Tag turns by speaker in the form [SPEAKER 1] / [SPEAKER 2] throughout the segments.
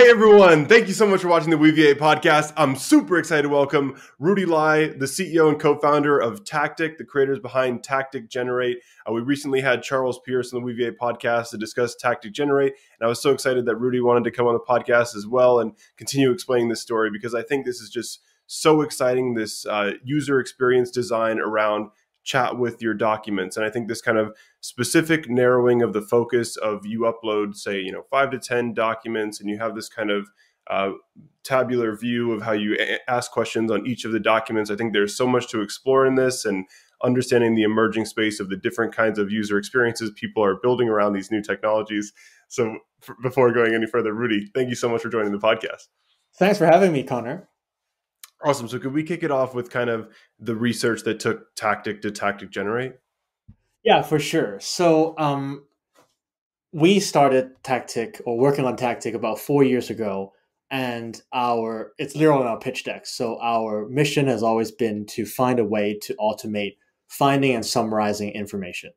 [SPEAKER 1] Hey everyone, thank you so much for watching the Weaviate podcast. I'm super excited to welcome Rudy Lai, the CEO and co-founder of Tactic, the creators behind Tactic Generate. Uh, we recently had Charles Pierse on the Weaviate podcast to discuss Tactic Generate, and I was so excited that Rudy wanted to come on the podcast as well and continue explaining this story because I think this is just so exciting, this uh, user experience design around chat with your documents. And I think this kind of specific narrowing of the focus of you upload, say, you know, five to 10 documents, and you have this kind of uh, tabular view of how you ask questions on each of the documents. I think there's so much to explore in this and understanding the emerging space of the different kinds of user experiences people are building around these new technologies. So, before going any further, Rudy, thank you so much for joining the podcast.
[SPEAKER 2] Thanks for having me, Connor.
[SPEAKER 1] Awesome. So could we kick it off with kind of the research that took Tactic to Tactic Generate?
[SPEAKER 2] Yeah, for sure. So um, we started Tactic or working on Tactic about four years ago, and our it's literally on our pitch deck. So our mission has always been to find a way to automate finding and summarizing information,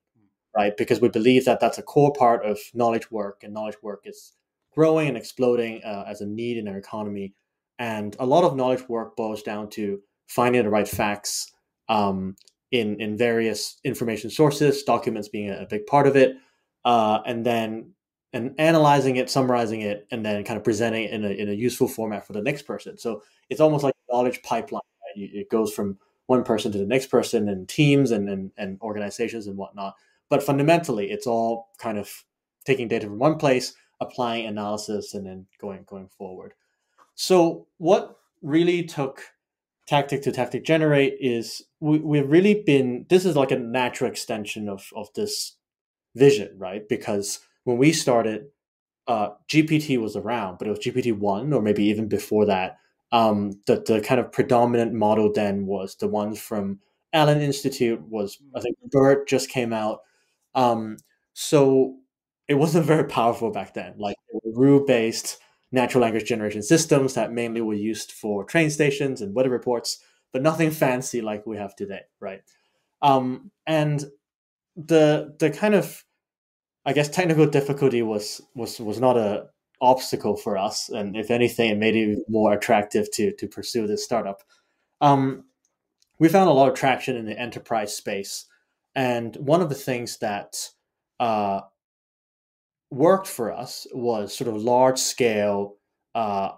[SPEAKER 2] right? Because we believe that that's a core part of knowledge work, and knowledge work is growing and exploding uh, as a need in our economy and a lot of knowledge work boils down to finding the right facts um, in in various information sources, documents being a, a big part of it, uh, and then and analyzing it, summarizing it, and then kind of presenting it in a in a useful format for the next person. So it's almost like a knowledge pipeline. Right? It goes from one person to the next person, and teams and, and and organizations and whatnot. But fundamentally, it's all kind of taking data from one place, applying analysis, and then going going forward. So what really took tactic to tactic generate is we, we've really been this is like a natural extension of of this vision right? Because when we started uh, gpt was around but it was gpt 1 or maybe even before that. Um, the, the kind of predominant model then was the ones from allen institute was i think bert just came out. Um, so it wasn't very powerful back then. Like rule based natural language generation systems that mainly were used for train stations and weather reports, but nothing fancy like we have today, right? Um, and the the kind of I guess technical difficulty was was was not a obstacle for us, and if anything, it made it more attractive to to pursue this startup. Um, we found a lot of traction in the enterprise space, and one of the things that uh, worked for us was sort of large scale uh,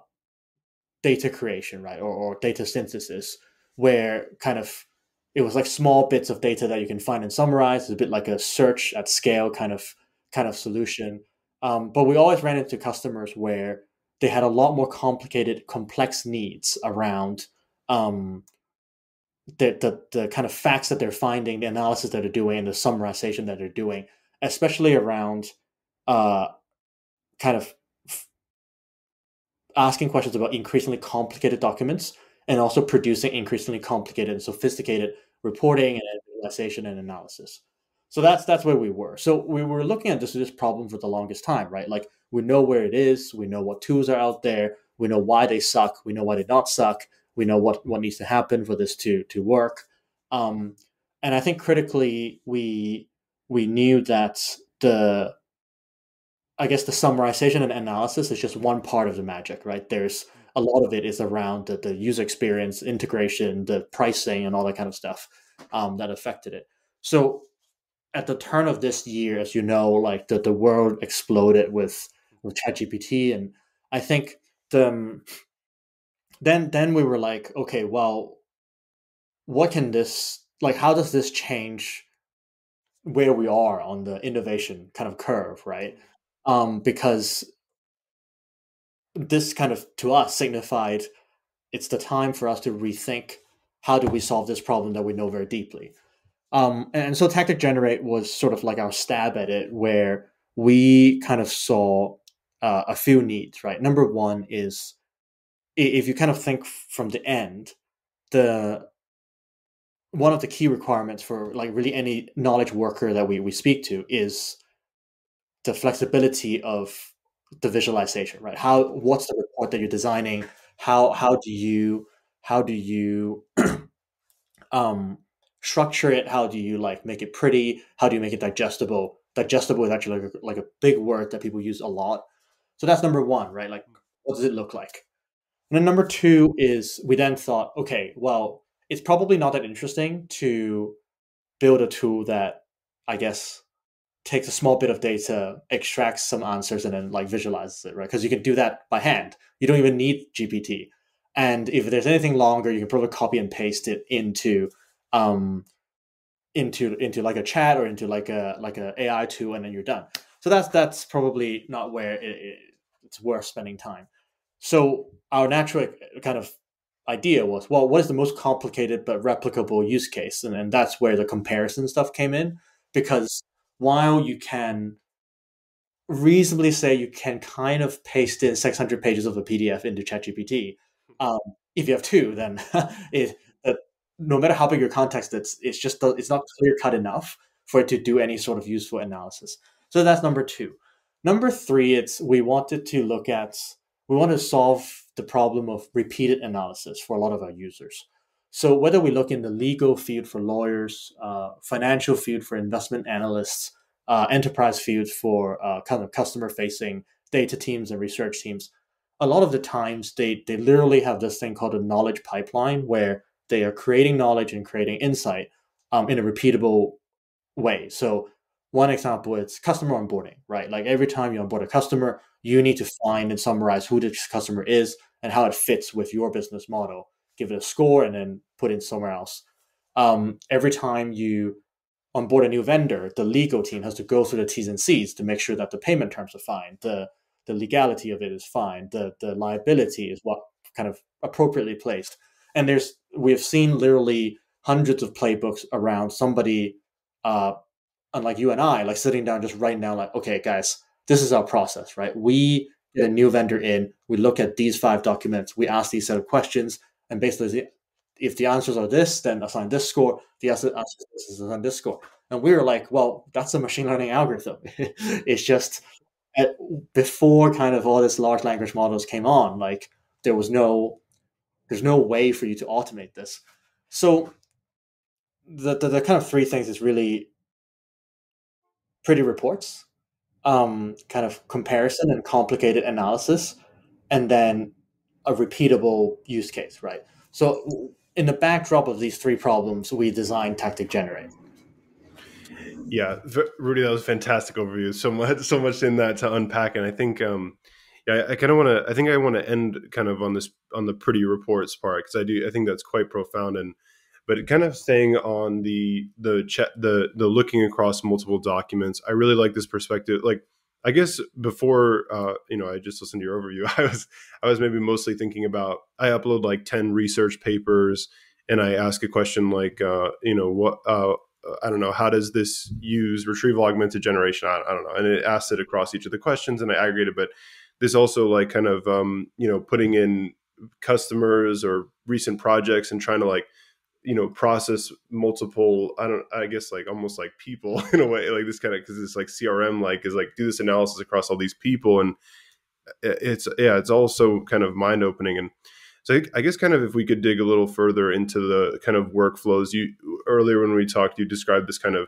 [SPEAKER 2] data creation, right, or, or data synthesis, where kind of it was like small bits of data that you can find and summarize. It's a bit like a search at scale kind of kind of solution. Um, but we always ran into customers where they had a lot more complicated, complex needs around um, the, the the kind of facts that they're finding, the analysis that they're doing, and the summarization that they're doing, especially around uh, kind of f- asking questions about increasingly complicated documents and also producing increasingly complicated and sophisticated reporting and visualization and analysis. So that's that's where we were. So we were looking at this this problem for the longest time, right? Like we know where it is, we know what tools are out there, we know why they suck, we know why they not suck, we know what what needs to happen for this to to work. Um, and I think critically, we we knew that the I guess the summarization and analysis is just one part of the magic, right? There's a lot of it is around the, the user experience, integration, the pricing, and all that kind of stuff um, that affected it. So at the turn of this year, as you know, like the, the world exploded with with ChatGPT, and I think the um, then then we were like, okay, well, what can this like? How does this change where we are on the innovation kind of curve, right? Um, because this kind of to us signified it's the time for us to rethink how do we solve this problem that we know very deeply. Um, and so Tactic Generate was sort of like our stab at it, where we kind of saw uh, a few needs. Right, number one is if you kind of think from the end, the one of the key requirements for like really any knowledge worker that we, we speak to is the flexibility of the visualization, right? How what's the report that you're designing? How how do you how do you um, structure it? How do you like make it pretty? How do you make it digestible? Digestible is actually like a, like a big word that people use a lot. So that's number one, right? Like what does it look like? And then number two is we then thought, okay, well, it's probably not that interesting to build a tool that I guess takes a small bit of data, extracts some answers, and then like visualizes it, right? Because you can do that by hand. You don't even need GPT. And if there's anything longer, you can probably copy and paste it into um, into into like a chat or into like a like a AI tool, and then you're done. So that's that's probably not where it, it, it's worth spending time. So our natural kind of idea was, well, what is the most complicated but replicable use case? And, and that's where the comparison stuff came in. Because while you can reasonably say you can kind of paste in 600 pages of a PDF into ChatGPT, um, if you have two, then it, uh, no matter how big your context is, it's just it's not clear cut enough for it to do any sort of useful analysis. So that's number two. Number three, it's we wanted to look at we want to solve the problem of repeated analysis for a lot of our users. So whether we look in the legal field for lawyers, uh, financial field for investment analysts, uh, enterprise field for uh, kind of customer facing data teams and research teams, a lot of the times they they literally have this thing called a knowledge pipeline where they are creating knowledge and creating insight um, in a repeatable way. So one example is customer onboarding, right? Like every time you onboard a customer, you need to find and summarize who this customer is and how it fits with your business model. Give it a score and then put in somewhere else. Um, every time you onboard a new vendor, the legal team has to go through the T's and C's to make sure that the payment terms are fine, the the legality of it is fine, the the liability is what kind of appropriately placed. And there's we've seen literally hundreds of playbooks around somebody uh, unlike you and I, like sitting down, just right now, like, okay, guys, this is our process, right? We get a new vendor in, we look at these five documents, we ask these set of questions, and basically, if the answers are this, then assign this score. The answer is this, assign this score. And we were like, well, that's a machine learning algorithm. it's just at, before kind of all this large language models came on, like there was no, there's no way for you to automate this. So the, the, the kind of three things is really pretty reports, um, kind of comparison and complicated analysis, and then a repeatable use case, right? So, in the backdrop of these three problems, we designed Tactic Generate.
[SPEAKER 1] Yeah, Rudy, that was a fantastic overview. So much, so much in that to unpack, and I think, um, yeah, I kind of want to. I think I want to end kind of on this on the pretty reports part because I do. I think that's quite profound and but kind of staying on the the chat the the looking across multiple documents i really like this perspective like i guess before uh, you know i just listened to your overview i was i was maybe mostly thinking about i upload like 10 research papers and i ask a question like uh, you know what uh, I don't know, how does this use retrieval augmented generation? I, I, don't know. And it asks it across each of the questions and I aggregate it. But this also like kind of, um, you know, putting in customers or recent projects and trying to like you know process multiple i don't i guess like almost like people in a way like this kind of because it's like crm like is like do this analysis across all these people and it's yeah it's also kind of mind opening and so I, guess kind of if we could dig a little further into the kind of workflows you earlier when we talked you described this kind of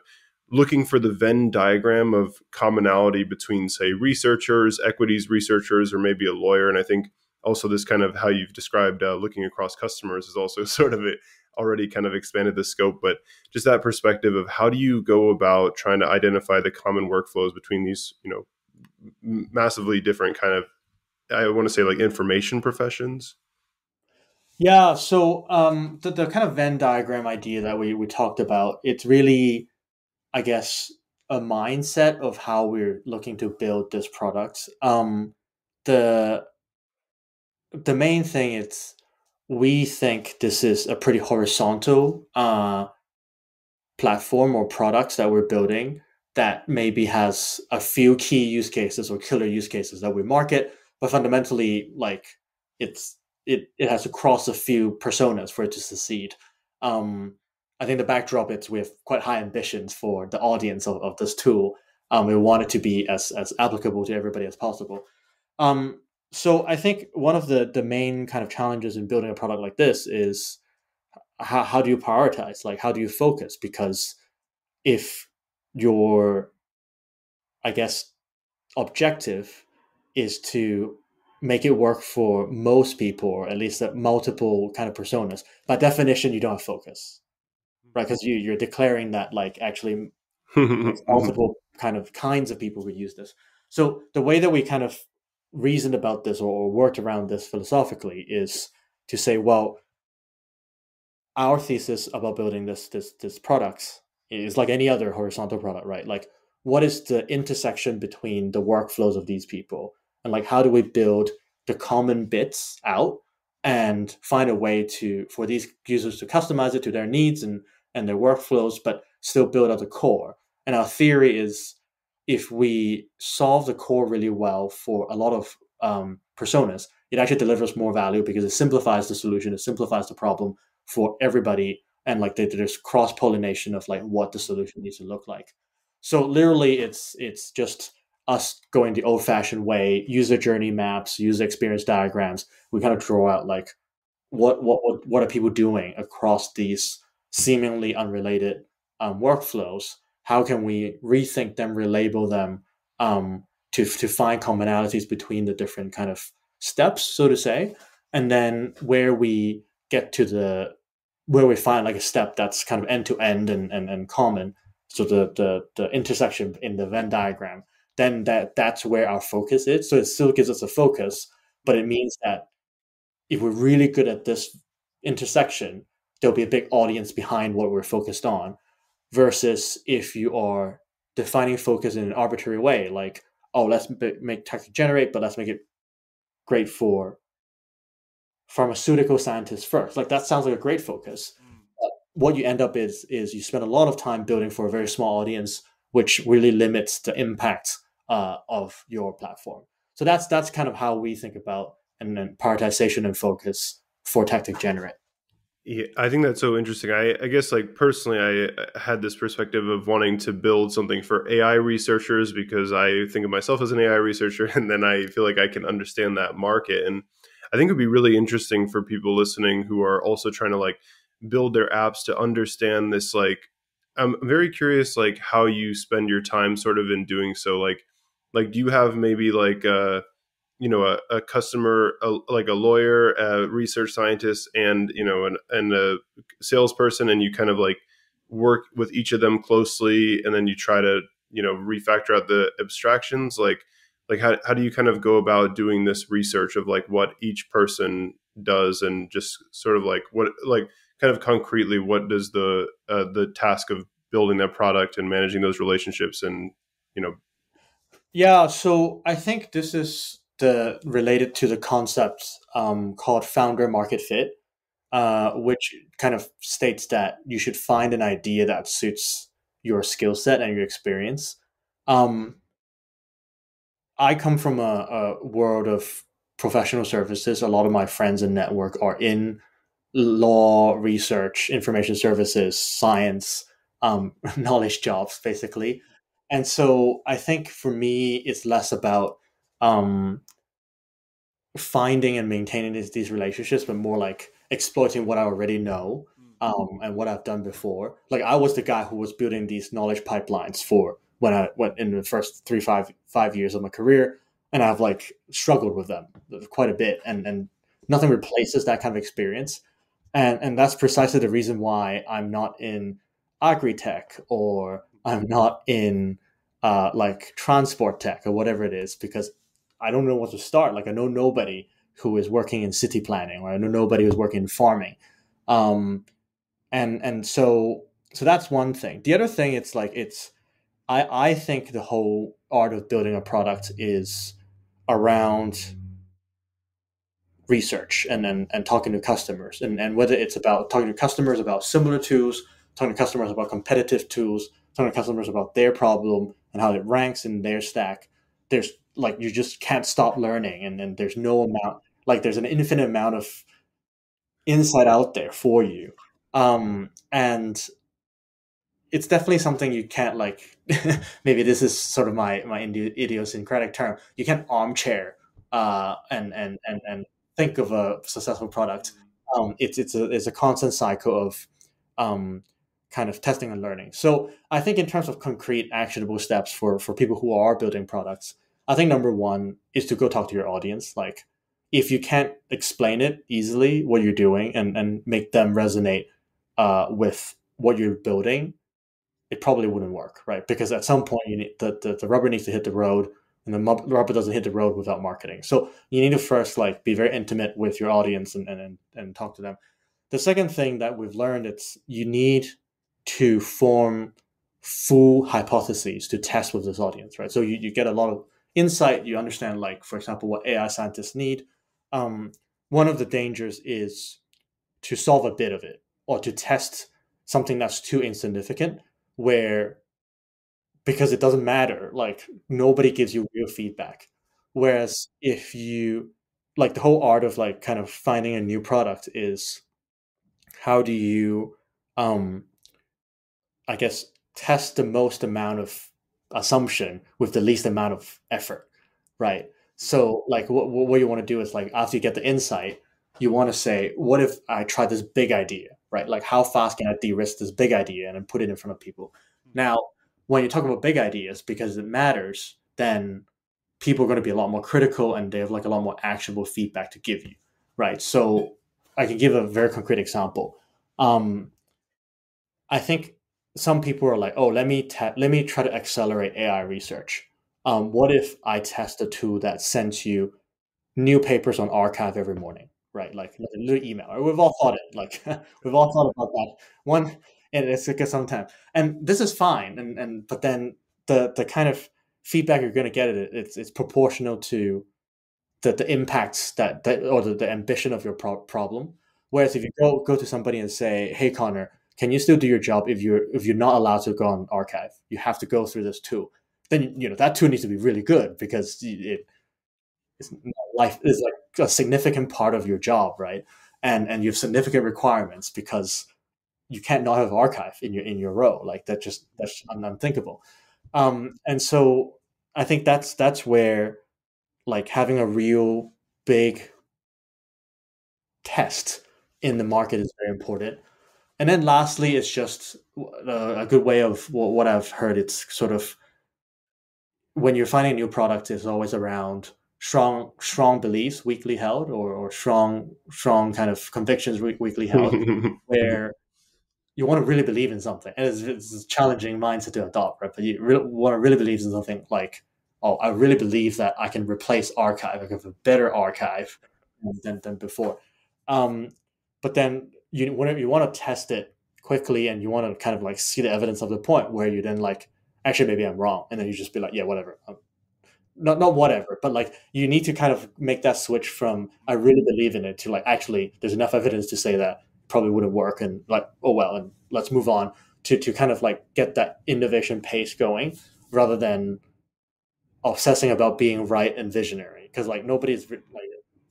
[SPEAKER 1] looking for the venn diagram of commonality between say researchers equities researchers or maybe a lawyer and i think also this kind of how you've described uh, looking across customers is also sort of a, already kind of expanded the scope, but just that perspective of how do you go about trying to identify the common workflows between these, you know, massively different kind of, I want to say like information professions.
[SPEAKER 2] Yeah. So um, the, the kind of Venn diagram idea that we, we talked about, it's really, I guess, a mindset of how we're looking to build this product. Um, the the main thing is we think this is a pretty horizontal uh, platform or products that we're building that maybe has a few key use cases or killer use cases that we market, but fundamentally, like it's it it has to cross a few personas for it to succeed. Um, I think the backdrop is we have quite high ambitions for the audience of, of this tool. Um, we want it to be as as applicable to everybody as possible. Um, so I think one of the the main kind of challenges in building a product like this is how, how do you prioritize? Like how do you focus? Because if your I guess objective is to make it work for most people, or at least multiple kind of personas. By definition, you don't have focus, right? Mm-hmm. Because you you're declaring that like actually mm-hmm. multiple kind of kinds of people would use this. So the way that we kind of reasoned about this or worked around this philosophically is to say, well, our thesis about building this this this products is like any other horizontal product, right? Like what is the intersection between the workflows of these people and like how do we build the common bits out and find a way to for these users to customize it to their needs and and their workflows but still build out the core and our theory is if we solve the core really well for a lot of um, personas it actually delivers more value because it simplifies the solution it simplifies the problem for everybody and like there's cross pollination of like what the solution needs to look like so literally it's it's just us going the old fashioned way, user journey maps, user experience diagrams. We kind of draw out like what what what, are people doing across these seemingly unrelated um, workflows? How can we rethink them, relabel them um, to to find commonalities between the different kind of steps, so to say, and then where we get to the where we find like a step that's kind of end to end and and common. So the the the intersection in the Venn diagram then that that's where our focus is. So it still gives us a focus, but it means that if we're really good at this intersection, there'll be a big audience behind what we're focused on. Versus if you are defining focus in an arbitrary way, like oh, let's make Tactic Generate, but let's make it great for pharmaceutical scientists first. Like that sounds like a great focus. Mm. what you end up is is you spend a lot of time building for a very small audience, which really limits the impact uh, of your platform. So that's that's kind of how we think about and then prioritization and focus for Tactic Generate.
[SPEAKER 1] Yeah, I think that's so interesting. I, I, guess like personally, I uh, had this perspective of wanting to build something for AI researchers because I think of myself as an AI researcher, and then I feel like I can understand that market. And I think it would be really interesting for people listening who are also trying to like build their apps to understand this. Like, I'm very curious, like how you spend your time, sort of in doing so. Like, like do you have maybe like a you know a, a customer a, like a lawyer a research scientist and you know an, and a salesperson and you kind of like work with each of them closely and then you try to you know refactor out the abstractions like like how, how do you kind of go about doing this research of like what each person does and just sort of like what like kind of concretely what does the uh, the task of building that product and managing those relationships and you know
[SPEAKER 2] yeah, so I think this is the related to the concept um, called founder market fit, uh, which kind of states that you should find an idea that suits your skill set and your experience. Um, I come from a, a world of professional services. A lot of my friends and network are in law, research, information services, science, um, knowledge jobs, basically and so I think for me, it's less about um, finding and maintaining these, these relationships, but more like exploiting what I already know hmm. um, and what I've done before. Like I was the guy who was building these knowledge pipelines for when I went in the first three five five years of my career, and I've like struggled with them quite a bit, and and nothing replaces that kind of experience, and and that's precisely the reason why I'm not in agri tech or I'm not in uh, like transport tech or whatever it is because I don't know what to start. Like I know nobody who is working in city planning, or I know nobody who's working in farming, um, and and so so that's one thing. The other thing, it's like it's I I think the whole art of building a product is around research and and, and talking to customers and, and whether it's about talking to customers about similar tools talking to customers about competitive tools talking to customers about their problem and how it ranks in their stack, there's like you just can't stop learning and, and there's no amount like there's an infinite amount of insight out there for you. Um, and it's definitely something you can't like maybe this is sort of my my idiosyncratic term you can't armchair uh, and and and and think of a successful product um, it's it's a it's a constant cycle of um, kind of testing and learning. So I think in terms of concrete actionable steps for for people who are building products, I think number one is to go talk to your audience. Like, if you can't explain it easily, what you're doing, and and make them resonate uh, with what you're building, it probably wouldn't work, right? Because at some point, you need the, the, the rubber needs to hit the road, and the rubber doesn't hit the road without marketing. So you need to first like be very intimate with your audience and and and talk to them. The second thing that we've learned it's you need to form full hypotheses to test with this audience, right? So you, you get a lot of insight. You understand, like for example, what AI scientists need. Um, one of the dangers is to solve a bit of it or to test something that's too insignificant where because it doesn't matter like nobody gives you real feedback whereas if you like the whole art of like kind of finding a new product is how do you um i guess test the most amount of assumption with the least amount of effort right so like what, what you want to do is like after you get the insight you want to say what if i try this big idea right? Like how fast can I de-risk this big idea and then put it in front of people? Mm-hmm. Now, when you talk about big ideas, because it matters, then people are going to be a lot more critical and they have like a lot more actionable feedback to give you, right? So I can give a very concrete example. Um, I think some people are like, oh, let me te- let me try to accelerate AI research. Um, what if I test a tool that sends you new papers on arXiv every morning? right? Like, a little email. We've all thought it. Like we've all thought about that one, and it's like some time. And this is fine. And and but then the the kind of feedback you're going to get it it's it's proportional to the the impacts that that or the, the ambition of your pro- problem. Whereas if you go go to somebody and say, "Hey, Connor, can you still do your job if you're if you're not allowed to go on arXiv? You have to go through this tool." Then you know that tool needs to be really good because it it's life is like a significant part of your job, right? And and you have significant requirements because you can't not have arXiv in your in your row. Like that just that's unthinkable. Um, and so I think that's that's where like having a real big test in the market is very important. And then lastly, it's just uh, a good way of what I've heard. It's sort of when you're finding a new product, it's always around strong strong beliefs weakly held or, or strong strong kind of convictions weakly held where you want to really believe in something. And it's, it's a challenging mindset to adopt right? But you really want to really believe in something like oh i really believe that i can replace arXiv. I can have a better arXiv than, than before. Um, but then you whenever you want to test it quickly and you want to kind of like see the evidence of the point where you then like actually maybe i'm wrong and then you just be like yeah whatever um, not not whatever, but like you need to kind of make that switch from I really believe in it to like actually there's enough evidence to say that probably wouldn't work and like oh well and let's move on to to kind of like get that innovation pace going rather than obsessing about being right and visionary because like nobody's like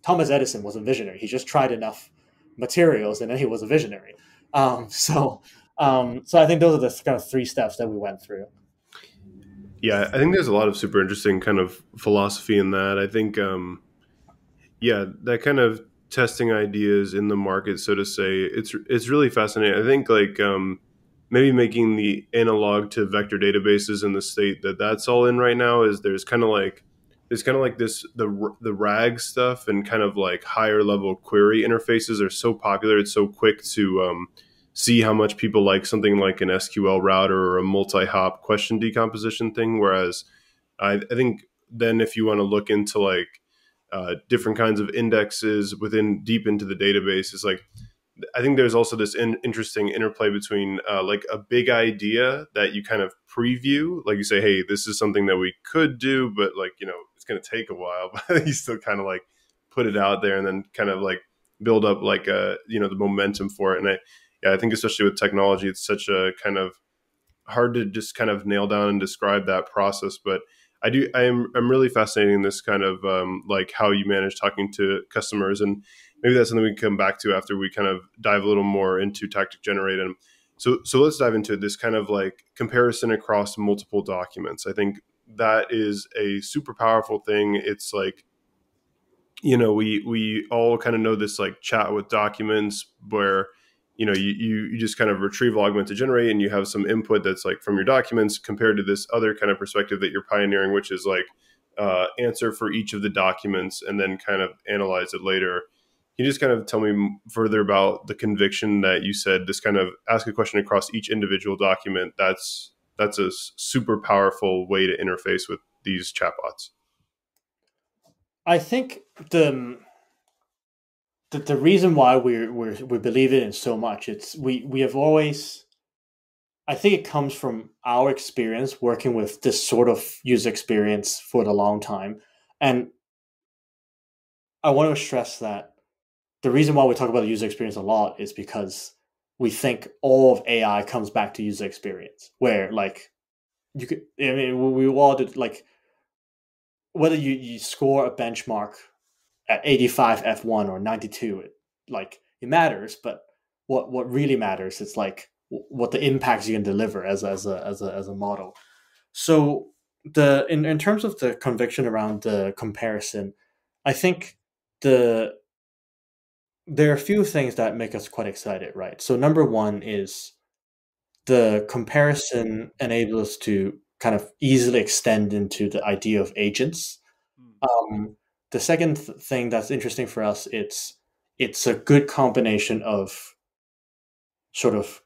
[SPEAKER 2] Thomas Edison was a visionary he just tried enough materials and then he was a visionary um, so um, so I think those are the kind of three steps that we went through.
[SPEAKER 1] Yeah, I think there's a lot of super interesting kind of philosophy in that. I think, um, yeah, that kind of testing ideas in the market, so to say, it's it's really fascinating. I think like um, maybe making the analog to vector databases in the state that that's all in right now is there's kind of like there's kind of like this the the RAG stuff and kind of like higher level query interfaces are so popular. It's so quick to um, see how much people like something like an SQL router or a multi-hop question decomposition thing. Whereas I, I think then if you want to look into like uh, different kinds of indexes within deep into the database, is like I think there's also this in, interesting interplay between uh, like a big idea that you kind of preview, like you say, hey, this is something that we could do, but like you know it's going to take a while, but you still kind of like put it out there and then kind of like build up like a uh, you know the momentum for it. And I yeah, I think especially with technology, it's such a kind of hard to just kind of nail down and describe that process. But I do, I am, I'm really fascinated in this kind of um, like how you manage talking to customers, and maybe that's something we can come back to after we kind of dive a little more into Tactic Generate. And so, so let's dive into this kind of like comparison across multiple documents. I think that is a super powerful thing. It's like you know we we all kind of know this like chat with documents where you know you, you, just kind of retrieve augmented generate and you have some input that's like from your documents compared to this other kind of perspective that you're pioneering which is like uh, answer for each of the documents and then kind of analyze it later. Can you just kind of tell me further about the conviction that you said this kind of ask a question across each individual document? That's that's a super powerful way to interface with these chatbots.
[SPEAKER 2] I think the um, the, the reason why we we we believe it in so much it's we we have always I think it comes from our experience working with this sort of user experience for the long time. And I want to stress that the reason why we talk about the user experience a lot is because we think all of AI comes back to user experience, where like you could, I mean, we all did like whether you, you score a benchmark at 85 F1 or 92, it, like it matters, but what, what really matters is like what the impacts you can deliver as as a as a as a model. So the in, in terms of the conviction around the comparison, I think the there are a few things that make us quite excited, right? So number one is the comparison enables us to kind of easily extend into the idea of agents. Hmm. Um, the second th- thing that's interesting for us, it's it's a good combination of sort of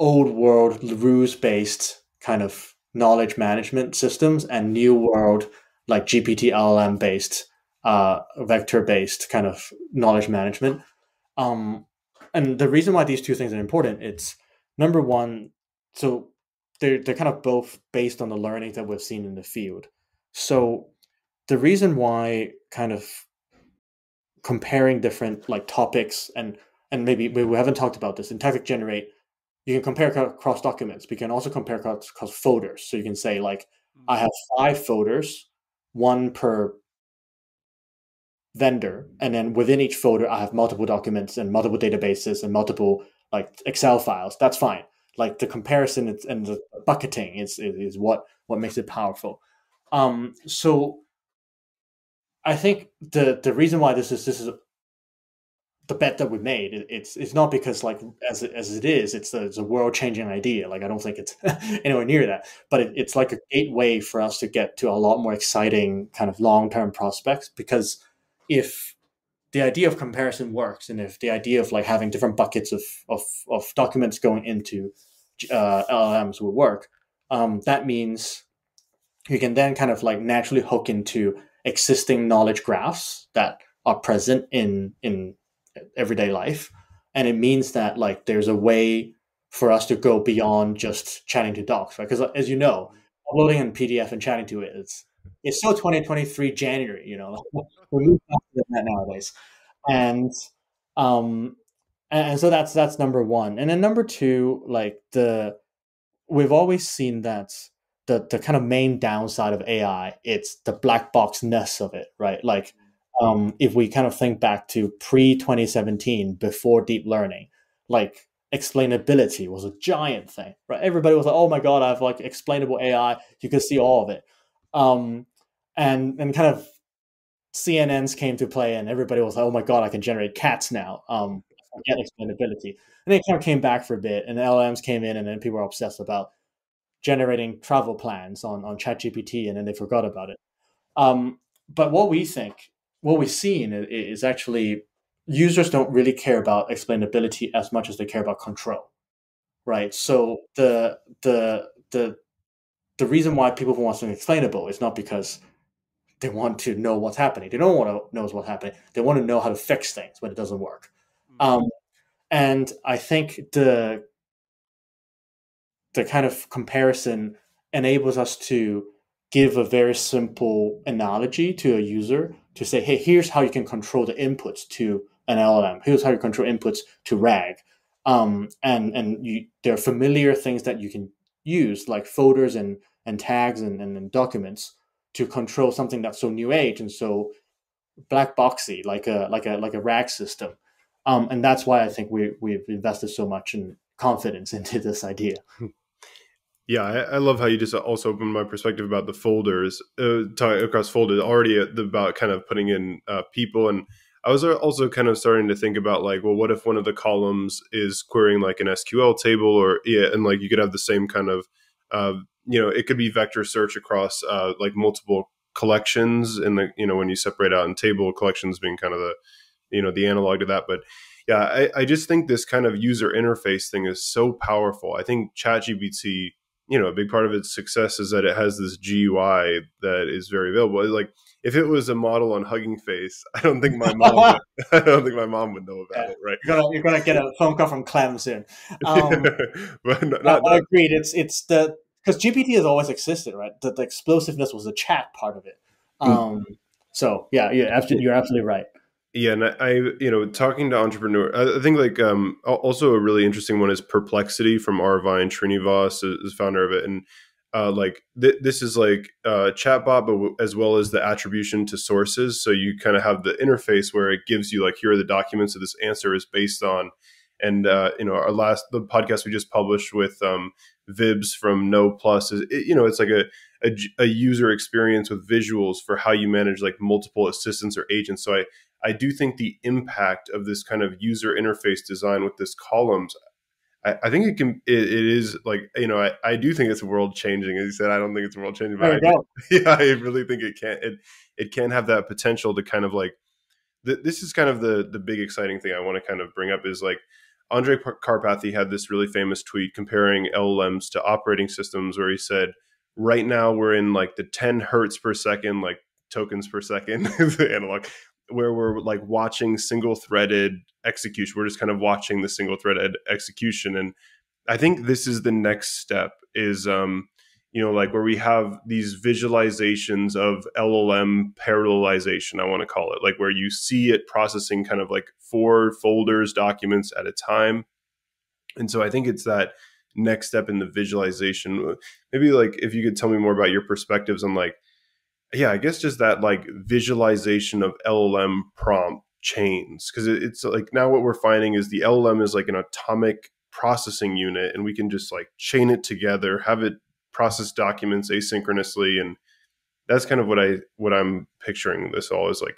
[SPEAKER 2] old world rules based kind of knowledge management systems and new world like GPT LLM based uh, vector based kind of knowledge management. Um, and the reason why these two things are important, it's number one, so they're they're kind of both based on the learning that we've seen in the field. So the reason why kind of comparing different like topics and and maybe we haven't talked about this in Tactic Generate you can compare across documents. We can also compare across, across folders. So you can say like, I mm-hmm. have five folders, one per vendor, and then within each folder, I have multiple documents and multiple databases and multiple like Excel files. That's fine. Like the comparison and the bucketing is, is, is what what makes it powerful. Um, so I think the the reason why this is this is the bet that we made. It, it's it's not because like as it, as it is, it's a, it's a world changing idea. Like I don't think it's anywhere near that, but it, it's like a gateway for us to get to a lot more exciting kind of long term prospects. Because if the idea of comparison works, and if the idea of like having different buckets of of, of documents going into uh, LLMs will work, um, that means you can then kind of like naturally hook into existing knowledge graphs that are present in in everyday life. And it means that like there's a way for us to go beyond just chatting to docs right? Because uh, as you know uploading in pdf and chatting to it it's it's still 2023 january you know we move faster than that nowadays and um and so that's that's number one and then number two like the we've always seen that the the kind of main downside of ai it's the black box ness of it right like um, if we kind of think back to pre 2017, before deep learning, like explainability was a giant thing, right? Everybody was like, "Oh my god, I have like explainable AI." You can see all of it, um, and and kind of CNNs came to play, and everybody was like, "Oh my god, I can generate cats now." Um, get explainability, and it kind of came back for a bit, and LLMs came in, and then people were obsessed about generating travel plans on on ChatGPT, and then they forgot about it. Um, but what we think what we've seen is actually users don't really care about explainability as much as they care about control right so the the the the reason why people want something explainable is not because they want to know what's happening they don't want to know what's happening they want to know how to fix things when it doesn't work mm-hmm. um, and i think the the kind of comparison enables us to give a very simple analogy to a user to say, hey, here's how you can control the inputs to an LLM. Here's how you control inputs to RAG. Um, and and you, there are familiar things that you can use, like folders and, and tags and, and, and documents, to control something that's so new age and so black boxy, like a like a like a RAG system. Um, and that's why I think we we've invested so much in confidence into this idea.
[SPEAKER 1] Yeah, I, I, love how you just also opened my perspective about the folders, uh, across folders already about kind of putting in uh, people. And I was also kind of starting to think about like, well, what if one of the columns is querying like an SQL table or, yeah, and like you could have the same kind of, uh, you know, it could be vector search across uh, like multiple collections and the you know when you separate out in table collections being kind of the you know the analog to that. But yeah I, I just think this kind of user interface thing is so powerful. I think chatgpt you know a big part of its success is that it has this gui that is very available. Like if it was a model on Hugging Face, I don't think my mom. would, I don't think my mom would know about yeah. it, right?
[SPEAKER 2] You're gonna, you're gonna get a phone call from Clem soon. Um, but not, not, I, agreed. It's it's the because GPT has always existed, right? The, the, explosiveness was the chat part of it. Hmm. Um, mm. So yeah, yeah, absolutely, you're absolutely right.
[SPEAKER 1] Yeah, and I, you know, talking to entrepreneur, I think like um, also a really interesting one is Perplexity from Aravind Srinivas is founder of it, and uh, like th- this is like a chatbot, but w- as well as the attribution to sources. So you kind of have the interface where it gives you like here are the documents that this answer is based on. And uh, you know, our last the podcast we just published with um, Vibs from No Plus is it, you know it's like a, a, a user experience with visuals for how you manage like multiple assistants or agents. So I I do think the impact of this kind of user interface design with this columns I, I think it can. It, it is like you know. I, I do think it's world changing. As you said, I don't think it's world changing, but I, yeah, I really think it can. It it can have that potential to kind of like. Th- this is kind of the the big exciting thing I want to kind of bring up is like Andrej Karpathy had this really famous tweet comparing LLMs to operating systems, where he said, "Right now we're in like the 10 hertz per second, like tokens per second, the analog where we're like watching single threaded execution. We're just kind of watching the single threaded execution. And I think this is the next step is, um, you know, like where we have these visualizations of LLM parallelization, I want to call it, like where you see it processing kind of like four folders, documents at a time. And so I think it's that next step in the visualization. Maybe like if you could tell me more about your perspectives on like yeah, I guess just that like visualization of LLM prompt chains because it, it's like now what we're finding is the LLM is like an atomic processing unit, and we can just like chain it together, have it process documents asynchronously, and that's kind of what I what I'm picturing. This all is like,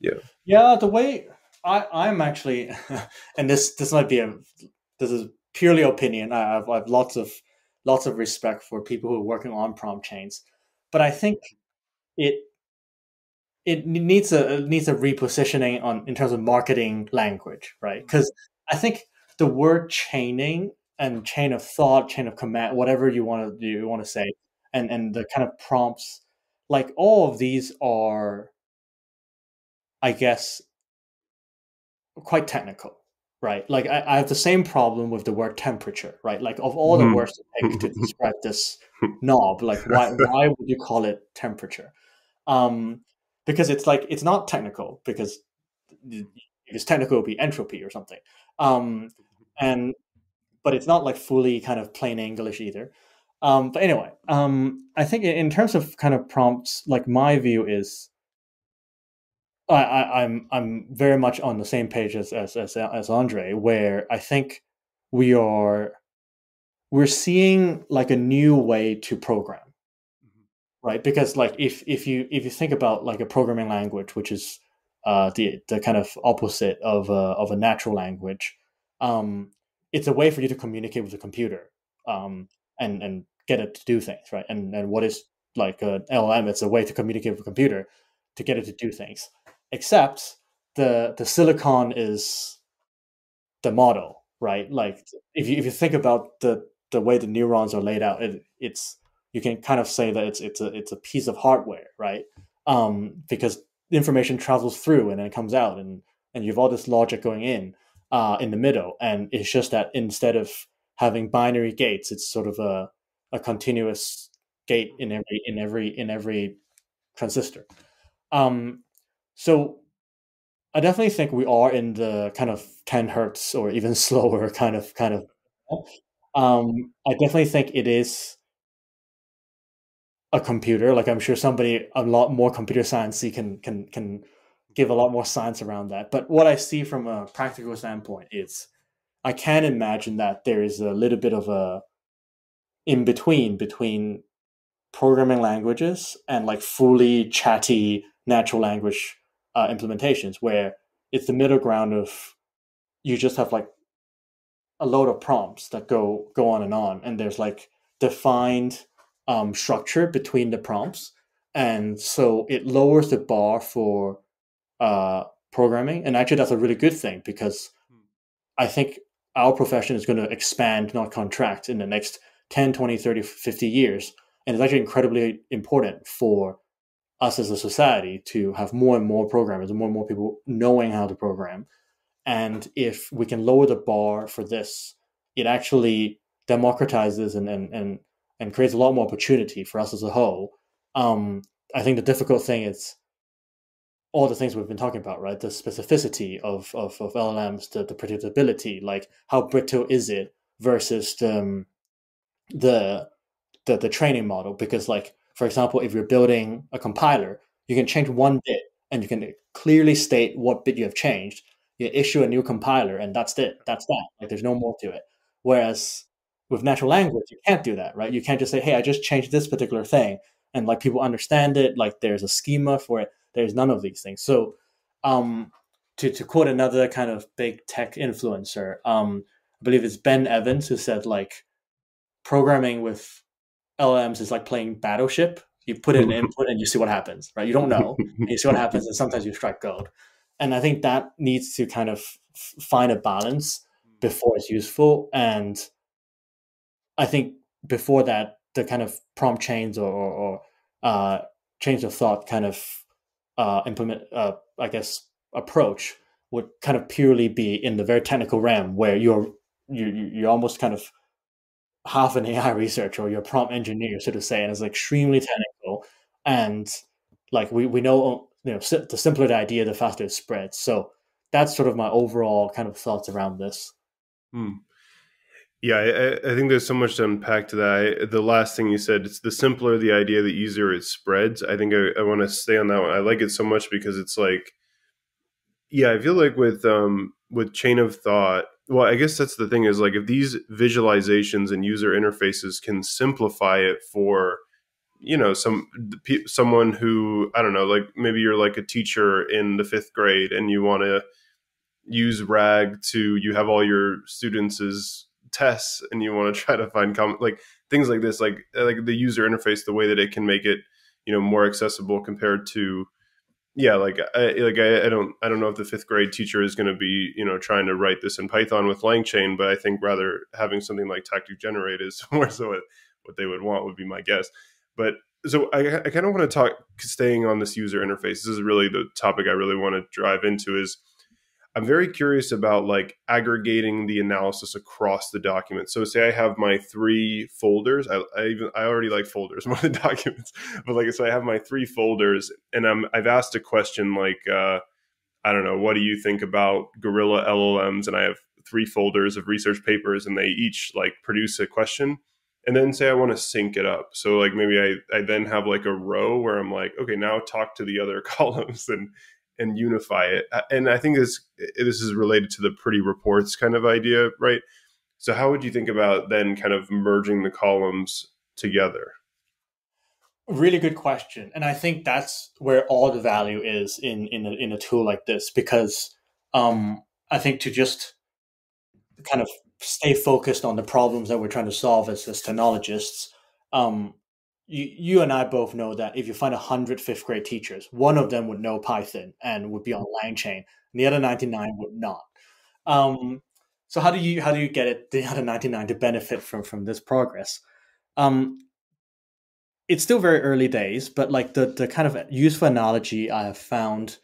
[SPEAKER 1] yeah,
[SPEAKER 2] yeah. The way I I'm actually, and this this might be a this is purely opinion. I have I have lots of lots of respect for people who are working on prompt chains, but I think it it needs a it needs a repositioning on in terms of marketing language, right? Because mm-hmm. I think the word chaining and chain of thought, chain of command, whatever you want to you want to say, and and the kind of prompts, like all of these are, I guess, quite technical, right? Like I, I have the same problem with the word temperature, right? Like of all the mm-hmm. words to pick to describe this knob, like why why would you call it temperature? Um, because it's like it's not technical because if it's technical, it would be entropy or something. Um, and but it's not like fully kind of plain English either. Um, but anyway, um, I think in terms of kind of prompts, like my view is, I, I, I'm I'm very much on the same page as as as, as Andrej, where I think we are we're seeing like a new way to program right? Because like if if you if you think about like a programming language, which is uh, the the kind of opposite of a, of a natural language, um, it's a way for you to communicate with a computer um, and and get it to do things, right? And and what is like an LLM? It's a way to communicate with a computer to get it to do things. Except the the silicon is the model, right? Like if you if you think about the the way the neurons are laid out, it, it's you can kind of say that it's it's a it's a piece of hardware, right? Um, because information travels through and then it comes out, and and you have all this logic going in uh, in the middle, and it's just that instead of having binary gates, it's sort of a a continuous gate in every in every in every transistor. Um, so I definitely think we are in the kind of 10 hertz or even slower kind of kind of. Um, I definitely think it is a computer. Like I'm sure somebody a lot more computer sciencey can can can give a lot more science around that. But what I see from a practical standpoint is I can imagine that there is a little bit of a in between between programming languages and like fully chatty natural language uh, implementations where it's the middle ground of you just have like a load of prompts that go go on and on and there's like defined um, structure between the prompts and so it lowers the bar for uh, programming. And actually, that's a really good thing because I think our profession is going to expand, not contract, in the next 10, 20, 30, 50 years. And it's actually incredibly important for us as a society to have more and more programmers and more and more people knowing how to program. And if we can lower the bar for this, it actually democratizes and and and, and creates a lot more opportunity for us as a whole. Um, I think the difficult thing is all the things we've been talking about, right? The specificity of of, of LLMs, the, the predictability, like how brittle is it versus the, um, the the the training model. Because, like for example, if you're building a compiler, you can change one bit and you can clearly state what bit you have changed. You issue a new compiler, and that's it. That's that. Like there's no more to it. Whereas with natural language, you can't do that, right? You can't just say, "Hey, I just changed this particular thing," and like people understand it. Like there's a schema for it there's none of these things. So, um, to, to quote another kind of big tech influencer, um, I believe it's Ben Evans who said like programming with LMs is like playing Battleship. You put in input and you see what happens, right? You don't know, you see what happens, and sometimes you strike gold. And I think that needs to kind of find a balance before it's useful. And I think before that, the kind of prompt chains or, or, or uh, chain of thought kind of uh, implement, uh, I guess, approach would kind of purely be in the very technical realm where you're you you're almost kind of half an AI researcher or you're a prompt engineer, so to say, and it's extremely technical. And like we we know, you know, the simpler the idea, the faster it spreads. So that's sort of my overall kind of thoughts around this.
[SPEAKER 1] Hmm. Yeah, I, I, think there's so much to unpack to that. I, the last thing you said, it's the simpler the idea, the easier it spreads. I think I, I want to stay on that one. I like it so much because it's like, yeah, I feel like with um with chain of thought. Well, I guess that's the thing is like if these visualizations and user interfaces can simplify it for you know some someone who I don't know, like maybe you're like a teacher in the fifth grade and you want to use RAG to you have all your students' tests and you want to try to find like things like this like like the user interface the way that it can make it you know more accessible compared to yeah like I, like I, I don't I don't know if the fifth grade teacher is going to be you know trying to write this in Python with LangChain but I think rather having something like Tactic Generate is more so what, what they would want would be my guess. But so I, I kind of want to talk staying on this user interface this is really the topic I really want to drive into is I'm very curious about like aggregating the analysis across the document. So say I have my three folders. I, I even I already like folders more than documents, but like so I have my three folders, and I'm I've asked a question like uh, I don't know, what do you think about Gorilla LLMs? And I have three folders of research papers, and they each like produce a question. And then say I want to sync it up. So like maybe I, I then have like a row where I'm like, okay, now talk to the other columns and and unify it. And I think this this is related to the pretty reports kind of idea, right? So how would you think about then kind of merging the columns together?
[SPEAKER 2] Really good question, and I think that's where all the value is in in a, in a tool like this because um, I think to just kind of stay focused on the problems that we're trying to solve as, as technologists, um, you, you and I both know that if you find 100 fifth grade teachers, one of them would know Python and would be on LangChain, and the other 99 would not. Um, so how do you how do you get it the other 99 to benefit from from this progress? Um, it's still very early days, but like the the kind of useful analogy I have found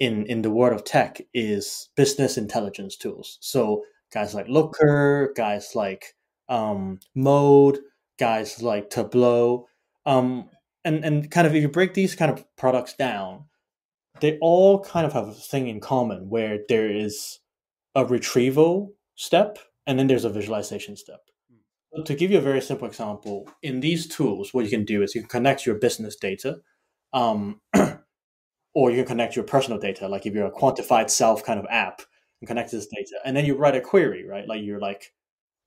[SPEAKER 2] in in the world of tech is business intelligence tools. So guys like Looker, guys like um, Mode, guys like Tableau um, and and kind of if you break these kind of products down, they all kind of have a thing in common where there is a retrieval step and then there's a visualization step. To give you a very simple example, in these tools, what you can do is you can connect your business data, um, or you can connect your personal data. Like if you're a quantified self kind of app, and connect this data, and then you write a query, right? Like you're like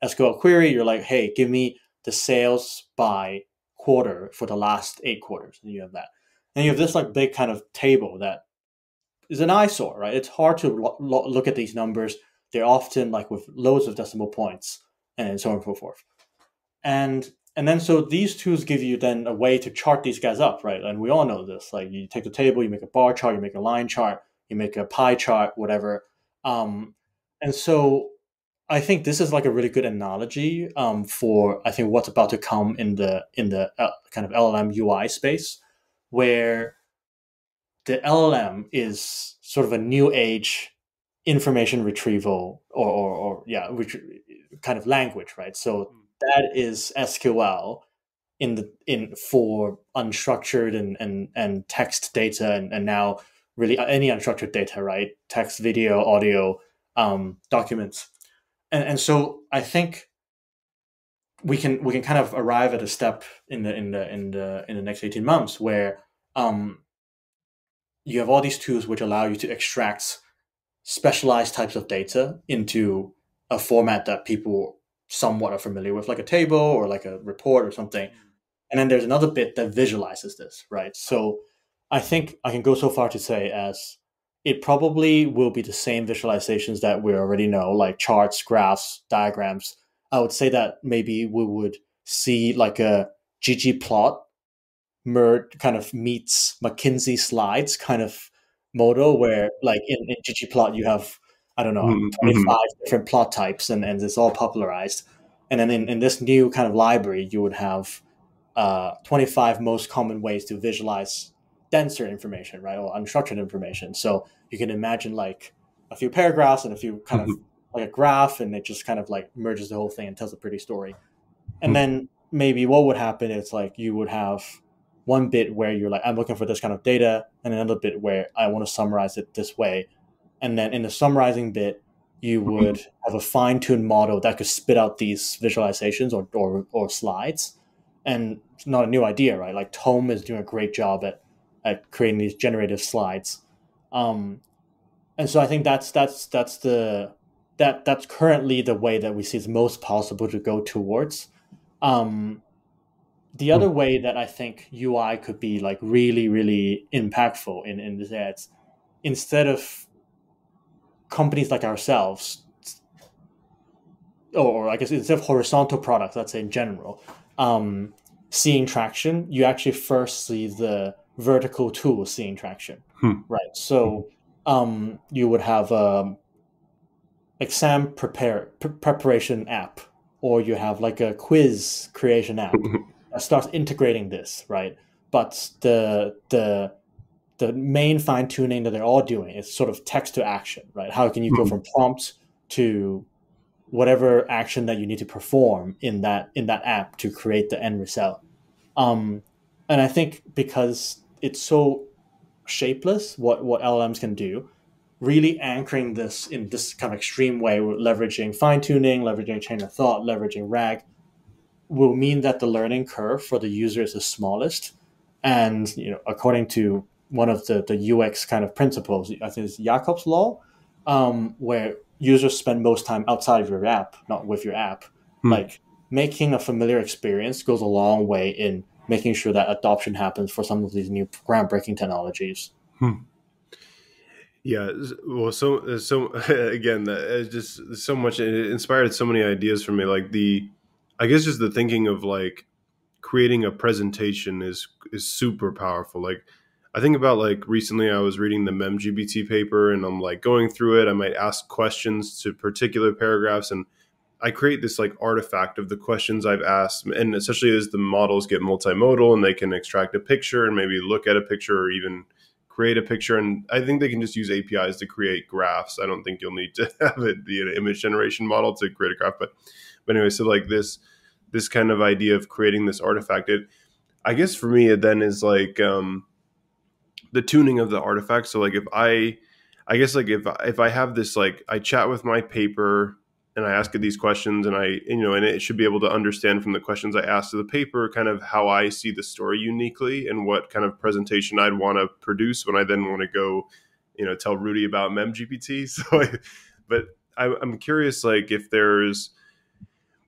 [SPEAKER 2] SQL query. You're like, hey, give me the sales by quarter for the last eight quarters. And you have that. And you have this like big kind of table that is an eyesore, right? It's hard to lo- lo- look at these numbers. They're often like with loads of decimal points and so on and so forth. And and then so these tools give you then a way to chart these guys up, right? And we all know this. Like you take the table, you make a bar chart, you make a line chart, you make a pie chart, whatever. Um, and so I think this is like a really good analogy um, for I think what's about to come in the in the uh, kind of LLM UI space, where the LLM is sort of a new age information retrieval or, or, or yeah, kind of language, right? So hmm. that is SQL in the in for unstructured and and, and text data and, and now really any unstructured data, right? Text, video, audio, um, documents and and so I think we can we can kind of arrive at a step in the in the in the in the next 18 months where um, you have all these tools which allow you to extract specialized types of data into a format that people somewhat are familiar with like a table or like a report or something. And then there's another bit that visualizes this right? So i think i can go so far to say as it probably will be the same visualizations that we already know, like charts, graphs, diagrams. I would say that maybe we would see like a ggplot merge kind of meets McKinsey slides kind of model where like in, in ggplot you have I don't know mm-hmm. 25 mm-hmm. different plot types and, and it's all popularized. And then in, in this new kind of library you would have uh, 25 most common ways to visualize denser information, right, or unstructured information. So you can imagine like a few paragraphs and a few kind of mm-hmm. like a graph, and it just kind of like merges the whole thing and tells a pretty story. And mm-hmm. then maybe what would happen is like you would have one bit where you're like, I'm looking for this kind of data, and another bit where I want to summarize it this way. And then in the summarizing bit, you mm-hmm. would have a fine-tuned model that could spit out these visualizations or, or, or slides. And it's not a new idea, right? Like Tome is doing a great job at at creating these generative slides. Um, and so I think that's that's that's the that that's currently the way that we see is most possible to go towards. Um, the other way that I think UI could be like really really impactful in in this ads, instead of companies like ourselves, or I guess instead of horizontal products, let's say in general, um, seeing traction, you actually first see the vertical tool seeing traction, hmm. right? So um, you would have a um, exam prepare pre- preparation app, or you have like a quiz creation app that starts integrating this, right? But the the the main fine tuning that they're all doing is sort of text to action, right? How can you go hmm. from prompt to whatever action that you need to perform in that in that app to create the end result? Um, and I think because it's so shapeless what what LLMs can do. Really anchoring this in this kind of extreme way, leveraging fine tuning, leveraging chain of thought, leveraging RAG, will mean that the learning curve for the user is the smallest. And you know, according to one of the, the UX kind of principles, I think it's Jakob's law, um, where users spend most time outside of your app, not with your app. Hmm. Like making a familiar experience goes a long way in making sure that adoption happens for some of these new groundbreaking technologies. Hmm.
[SPEAKER 1] Yeah, well, so uh, so again, uh, uh, just so much. It inspired so many ideas for me. Like the, I guess, just the thinking of like creating a presentation is is super powerful. Like I think about like recently I was reading the MemGPT paper and I'm like going through it. I might ask questions to particular paragraphs and I create this like artifact of the questions I've asked, and especially as the models get multimodal and they can extract a picture and maybe look at a picture or even create a picture. And I think they can just use APIs to create graphs. I don't think you'll need to have it be an image generation model to create a graph. But but anyway, so like this this kind of idea of creating this artifact, it I guess for me it then is like um, the tuning of the artifact. So like if I I guess like if if I have this like I chat with my paper and I ask it these questions, and I, you know, and it should be able to understand from the questions I asked to the paper, kind of how I see the story uniquely, and what kind of presentation I'd want to produce when I then want to go, you know, tell Rudy about MemGPT. So, I, but I, I'm curious, like, if there's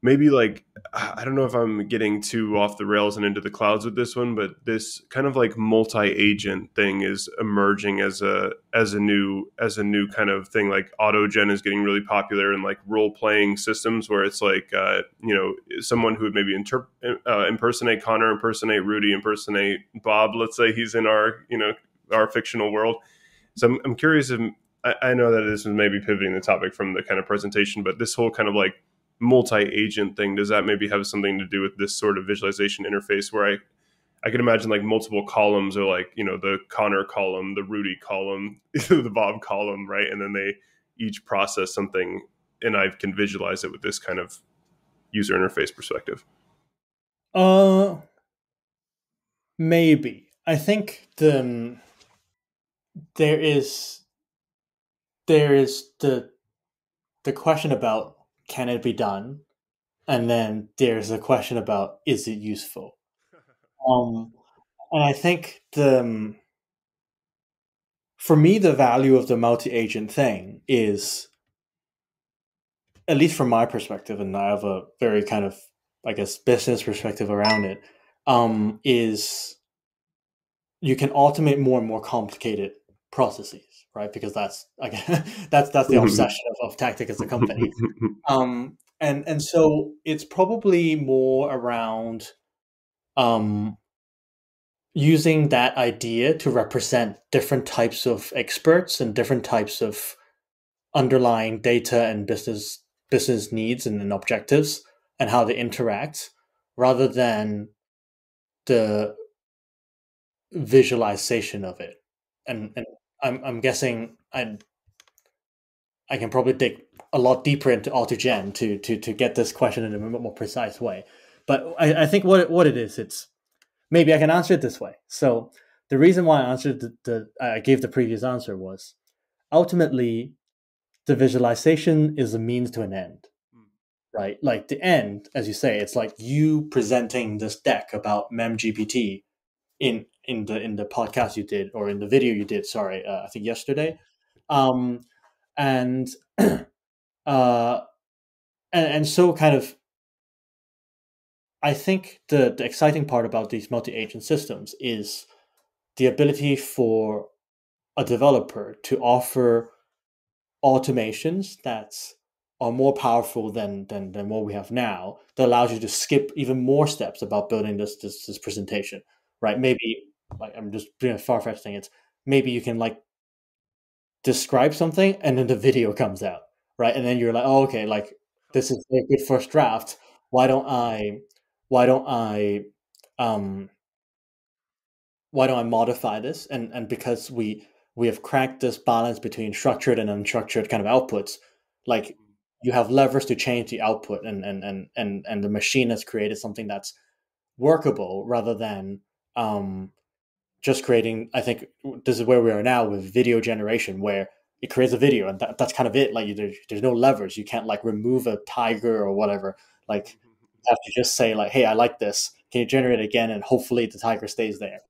[SPEAKER 1] maybe like I don't know if I'm getting too off the rails and into the clouds with this one, but this kind of like multi-agent thing is emerging as a as a new as a new kind of thing. Like autogen is getting really popular in like role playing systems where it's like uh, you know someone who would maybe uh, impersonate Connor, impersonate Rudy, impersonate Bob. Let's say he's in our you know our fictional world. So I'm, I'm curious if I, I know that this is maybe pivoting the topic from the kind of presentation, but this whole kind of like multi-agent thing does that maybe have something to do with this sort of visualization interface where i i can imagine like multiple columns or like you know the connor column the rudy column the bob column right? And then they each process something and i can visualize it with this kind of user interface perspective.
[SPEAKER 2] Uh maybe. I think the um, there is there is the the question about can it be done? And then there's a question about is it useful? Um, and I think the um, for me the value of the multi-agent thing is at least from my perspective, and I have a very kind of I guess business perspective around it, um, is you can automate more and more complicated processes right? Because that's like that's that's the mm-hmm. obsession of, of Tactic as a company. Um, and and so it's probably more around um, using that idea to represent different types of experts and different types of underlying data and business business needs and, and objectives and how they interact rather than the visualization of it and and I'm I'm guessing I I can probably dig a lot deeper into autogen to to to get this question in a more precise way. But I, I think what what it is, it's maybe I can answer it this way. So the reason why I answered the, the I gave the previous answer was ultimately the visualization is a means to an end hmm. right? Like the end, as you say, it's like you presenting this deck about MemGPT in in the in the podcast you did or in the video you did sorry uh, i think yesterday. Um and uh and, and so kind of i think the the exciting part about these multi-agent systems is the ability for a developer to offer automations that are more powerful than, than than what we have now that allows you to skip even more steps about building this this, this presentation right? Maybe like I'm just doing a far fetched thing. It's maybe you can like describe something and then the video comes out, right? And then you're like, oh, okay, like this is a good first draft. Why don't I? Why don't I? Um, why don't I modify this? And and because we we have cracked this balance between structured and unstructured kind of outputs, like you have levers to change the output, and and and and and the machine has created something that's workable rather than um, just creating i think this is where we are now with video generation where it creates a video and that, that's kind of it. Like there's, there's no levers. You can't like remove a tiger or whatever. Like you have to just say like hey i like this. Can you generate it again? And hopefully the tiger stays there.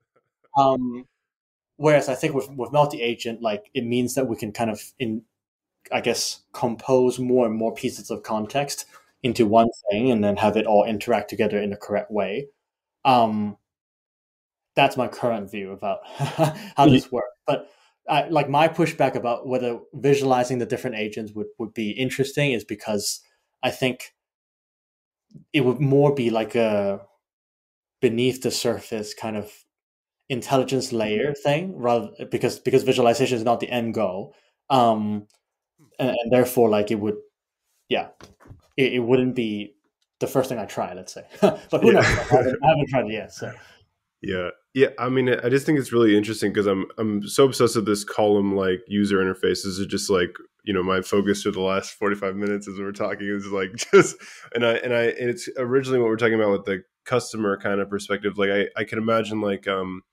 [SPEAKER 2] Um whereas i think with with multi-agent like it means that we can kind of in i guess compose more and more pieces of context into one thing and then have it all interact together in the correct way. Um that's my current view about how this works. But I, like my pushback about whether visualizing the different agents would, would be interesting is because I think it would more be like a beneath the surface kind of intelligence mm-hmm. layer thing rather because because visualization is not the end goal um and, and therefore like it would yeah it, it, wouldn't be the first thing i try let's say but who yeah. knows I haven't, I haven't tried it yet so
[SPEAKER 1] yeah. Yeah, I mean, I just think it's really interesting because I'm I'm so obsessed with this column like user interfaces. Are just like you know my focus for the last 45 minutes as we are talking is like just and I and I and it's originally what we're talking about with the customer kind of perspective. Like I I can imagine like um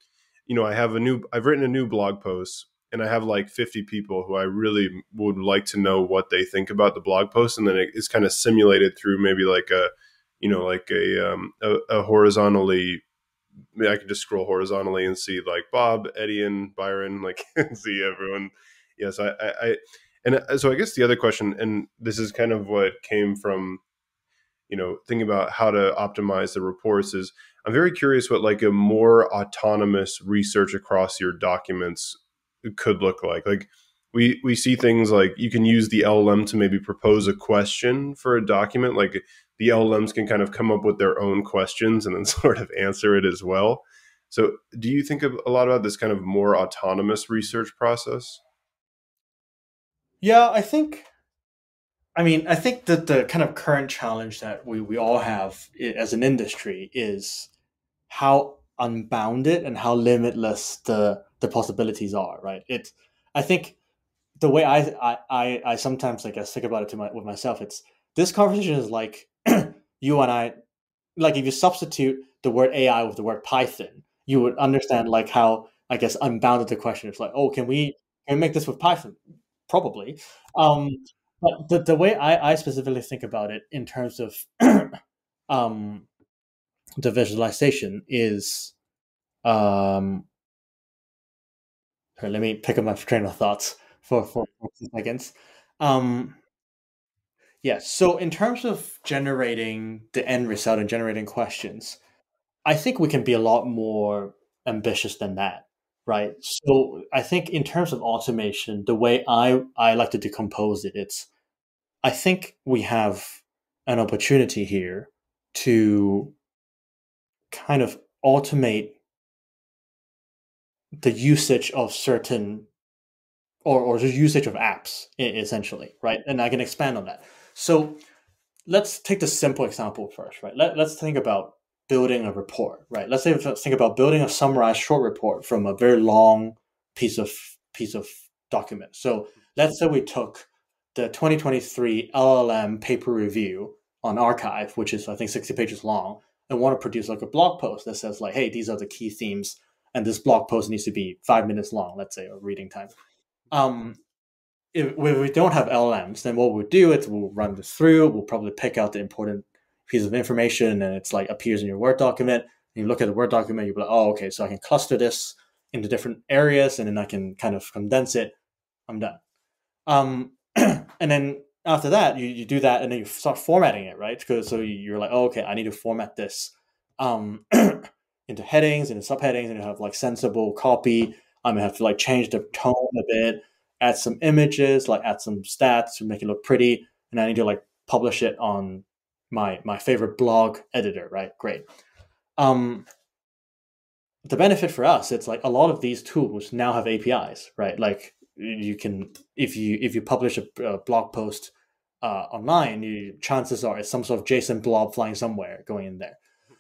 [SPEAKER 1] you know I have a new I've written a new blog post and I have like 50 people who I really would like to know what they think about the blog post, and then it's kind of simulated through maybe like a you know like a um a, a horizontally I could just scroll horizontally and see like Bob, Eddie, and Byron, like see everyone. Yes, I, I, I, and uh, so I guess the other question, and this is kind of what came from, you know thinking about how to optimize the reports is i'm very curious what like a more autonomous research across your documents could look like like we we see things like you can use the llm to maybe propose a question for a document like the llms can kind of come up with their own questions and then sort of answer it as well so do you think a lot about this kind of more autonomous research process
[SPEAKER 2] yeah i think I mean, I think that the kind of current challenge that we, we all have as an industry is how unbounded and how limitless the the possibilities are, right? It's I think the way I I, I, I sometimes like I guess think about it to my with myself, it's this conversation is like you and I like if you substitute the word AI with the word Python, you would understand like how I guess unbounded the question is like, oh, can we can we make this with Python? Probably. Um, but the, the way I, I specifically think about it in terms of um, the visualization is um, let me pick up my train of thoughts for, for, for seconds. Um, yeah, so in terms of generating the end result and generating questions, I think we can be a lot more ambitious than that, right? So I think in terms of automation, the way I, I like to decompose it, it's I think we have an opportunity here to kind of automate the usage of certain or, or the usage of apps essentially right and i can expand on that so let's take the simple example first right? Let, let's think about building a report right? Let's say let's think about building a summarized short report from a very long piece of piece of document. So let's say we took the 2023 LLM paper review on arXiv, which is I think 60 pages long, and want to produce like a blog post that says like, hey, these are the key themes, and this blog post needs to be five minutes long, let's say, or reading time. Um, if, we don't have LLMs, then what we'll do is we'll run this through. We'll probably pick out the important piece of information, and it's like appears in your Word document. And you look at the Word document, you'll be like, oh, okay, so I can cluster this into different areas, and then I can kind of condense it. I'm done. Um, and then after that, you, you do that and then you start formatting it, right? Because so you're like, oh, okay, I need to format this um, into headings and subheadings and have like sensible copy. I'm gonna have to like change the tone a bit, add some images, like add some stats to make it look pretty, and I need to like publish it on my my favorite blog editor, right? Great. Um, the benefit for us, it's like a lot of these tools now have APIs, right? Like you can if you if you publish a, a blog post uh, online, you, chances are it's some sort of JSON blob flying somewhere going in there.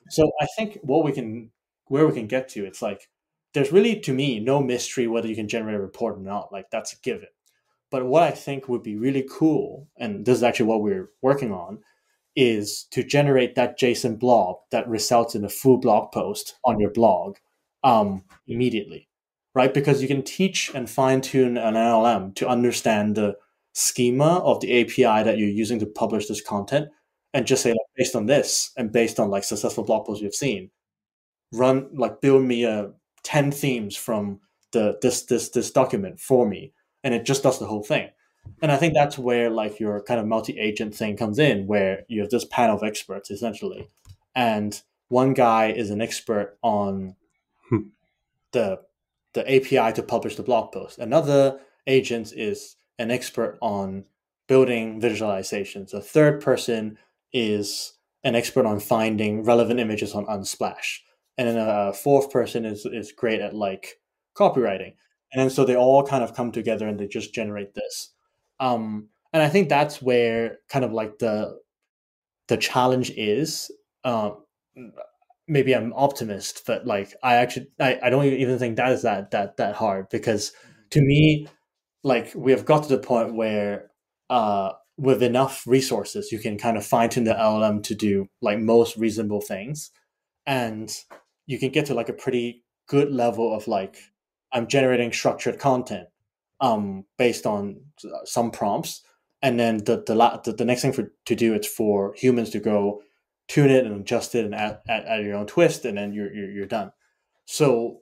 [SPEAKER 2] So I think what we can where we can get to, it's like there's really to me no mystery whether you can generate a report or not. Like that's a given. But what I think would be really cool, and this is actually what we're working on, is to generate that JSON blob that results in a full blog post on your blog um, immediately right? Because you can teach and fine tune an LLM to understand the schema of the API that you're using to publish this content and just say, like, based on this and based on like successful blog posts you've seen, run like build me a 10 themes from the this this this document for me. And it just does the whole thing. And I think that's where like your kind of multi-agent thing comes in, where you have this panel of experts essentially. And one guy is an expert on hmm. the the API to publish the blog post. Another agent is an expert on building visualizations. A third person is an expert on finding relevant images on Unsplash. And then a fourth person is, is great at like copywriting. And then so they all kind of come together and they just generate this. Um, and I think that's where kind of like the the challenge is. Um, maybe I'm optimist, but like I actually I, I don't even think that is that that that hard because to me, like we have got to the point where uh with enough resources you can kind of fine tune the LLM to do like most reasonable things and you can get to like a pretty good level of like I'm generating structured content um based on some prompts and then the the, the, the next thing for to do it's for humans to go tune it and adjust it and add, add, add your own twist, and then you're, you're, you're done. So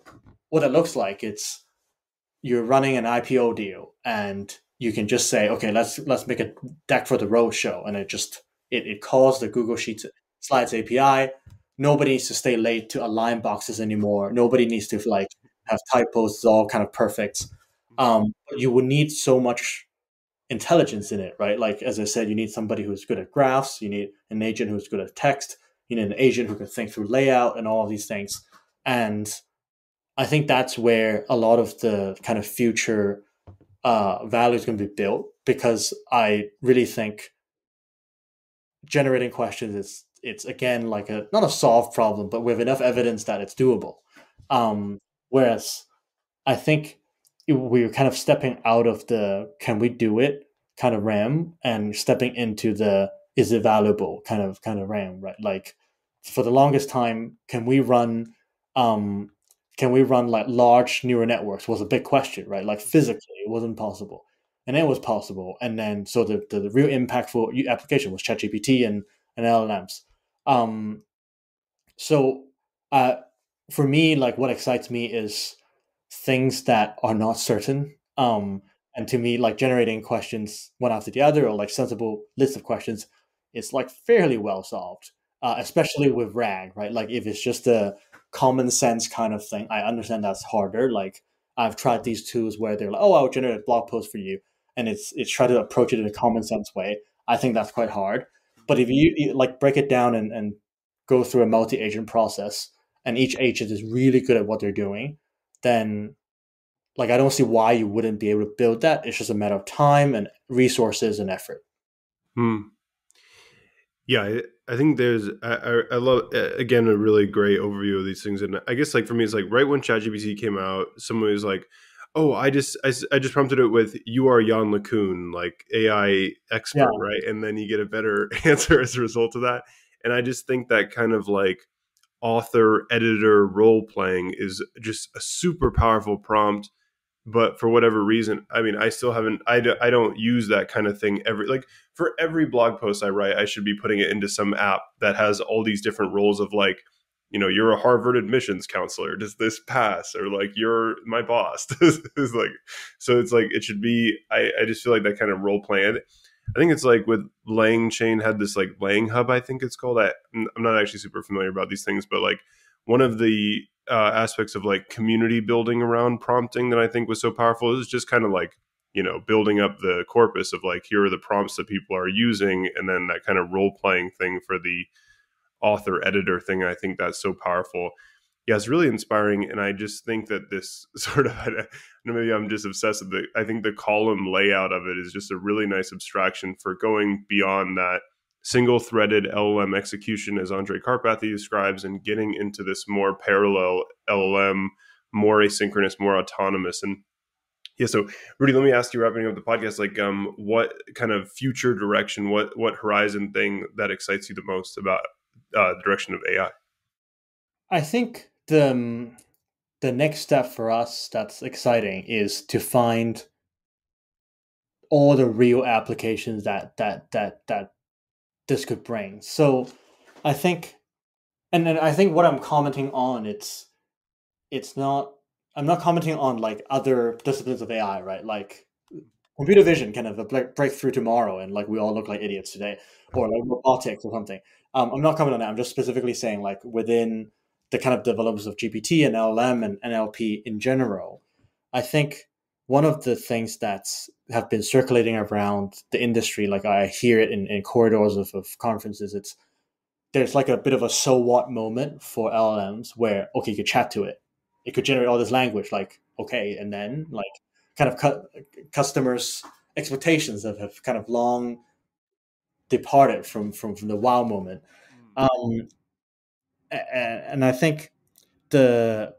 [SPEAKER 2] what it looks like, it's you're running an IPO deal, and you can just say, okay, let's let's make a deck for the road show, and it just It, it calls the Google Sheets Slides API. Nobody needs to stay late to align boxes anymore. Nobody needs to like have typos. It's all kind of perfect. Um, you would need so much intelligence in it, right? Like as I said, you need somebody who's good at graphs. You need an agent who's good at text. You need an agent who can think through layout and all of these things. And I think that's where a lot of the kind of future uh, value is going to be built because I really think generating questions is it's again like a not a solved problem, but with enough evidence that it's doable. Um, whereas I think we're kind of stepping out of the can we do it kind of ram and stepping into the is it valuable kind of kind of ram right? Like for the longest time can we run um can we run like large neural networks was a big question right? Like physically it wasn't possible. And it was possible. And then so the, the, the real impactful application was ChatGPT and and LLMs um so uh for me like what excites me is things that are not certain. Um, and to me, like generating questions one after the other or like sensible list of questions is like fairly well solved, uh, especially with RAG, right? Like if it's just a common sense kind of thing, I understand that's harder. Like I've tried these tools where they're like, oh, I'll generate a blog post for you. And it's, it's try to approach it in a common sense way. I think that's quite hard. But if you, like break it down and, and go through a multi-agent process and each agent is really good at what they're doing, then like I don't see why you wouldn't be able to build that. It's just a matter of time and resources and effort.
[SPEAKER 1] Hmm. Yeah, I, I think there's I, I love again a really great overview of these things, and I guess like for me, it's like right when ChatGPT came out, someone was like, "Oh, I just I, I just prompted it with you are Yann LeCun, like AI expert, yeah. right?" And then you get a better answer as a result of that. And I just think that kind of like author editor role playing is just a super powerful prompt but for whatever reason i mean i still haven't I, I don't use that kind of thing every like for every blog post i write i should be putting it into some app that has all these different roles of like you know you're a harvard admissions counselor. Does this pass? Or like you're my boss. Is like so it's like it should be i i just feel like that kind of role playing I think it's like with LangChain had this like Lang Hub, I think it's called. I, I'm not actually super familiar about these things, but like one of the uh, aspects of like community building around prompting that I think was so powerful is just kind of like you know building up the corpus of like here are the prompts that people are using, and then that kind of role playing thing for the author editor thing. I think that's so powerful yeah, it's really inspiring. And I just think that this sort of, maybe I'm just obsessed with it. I think the column layout of it is just a really nice abstraction for going beyond that single threaded LLM execution, as Andrej Karpathy describes, and getting into this more parallel LLM, more asynchronous, more autonomous. And yeah, so Rudy, let me ask you, wrapping up the podcast, like, um, what kind of future direction, what what horizon thing that excites you the most about uh, direction of AI?
[SPEAKER 2] I think the um, the next step for us that's exciting is to find all the real applications that that that that this could bring. So I think and then I think what I'm commenting on it's it's not I'm not commenting on like other disciplines of AI, right? Like computer vision kind of a breakthrough tomorrow and like we all look like idiots today or like robotics or something. Um, I'm not commenting on that. I'm just specifically saying like within the kind of developments of GPT and LLM and NLP in general, I think one of the things that's have been circulating around the industry, like I hear it in, in corridors of, of conferences, it's there's like a bit of a so what moment for LLMs where okay, you could chat to it, it could generate all this language, like okay, and then like kind of cu- customers' expectations that have kind of long departed from from from the wow moment. Hmm. Um, and I think the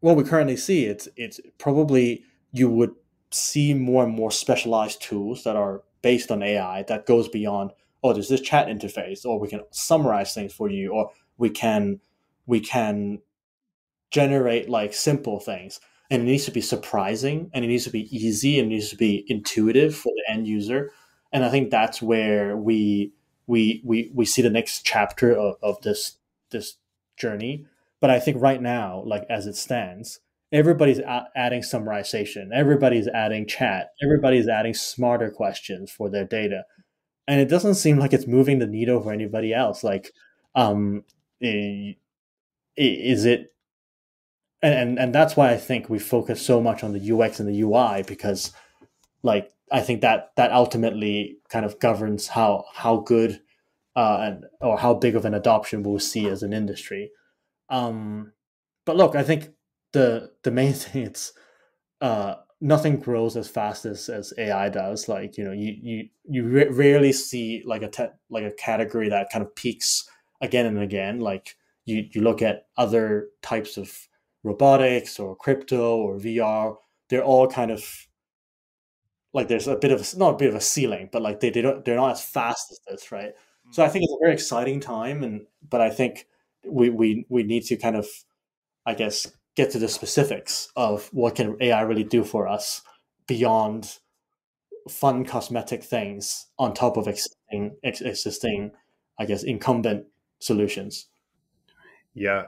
[SPEAKER 2] what we currently see it's it's probably you would see more and more specialized tools that are based on AI that goes beyond oh there's this chat interface or we can summarize things for you or we can we can generate like simple things and it needs to be surprising and it needs to be easy and it needs to be intuitive for the end user and i think that's where we we we we see the next chapter of, of this this journey. But I think right now, like as it stands, everybody's adding summarization, everybody's adding chat, everybody's adding smarter questions for their data, and it doesn't seem like it's moving the needle for anybody else. Like, um, is it? And and that's why I think we focus so much on the UX and the UI because, like, I think that that ultimately kind of governs how how good uh, and or how big of an adoption we'll see as an industry. Um, but look, I think the the main thing it's uh, nothing grows as fast as, as AI does. Like you know, you you you rarely see like a te- like a category that kind of peaks again and again. Like you you look at other types of robotics or crypto or VR, they're all kind of like there's a bit of not a bit of a ceiling, but like they, they don't they're not as fast as this, right? Mm-hmm. So I think it's a very exciting time, and but I think we we we need to kind of, I guess, get to the specifics of what can AI really do for us beyond fun cosmetic things on top of existing existing, I guess, incumbent solutions.
[SPEAKER 1] Yeah.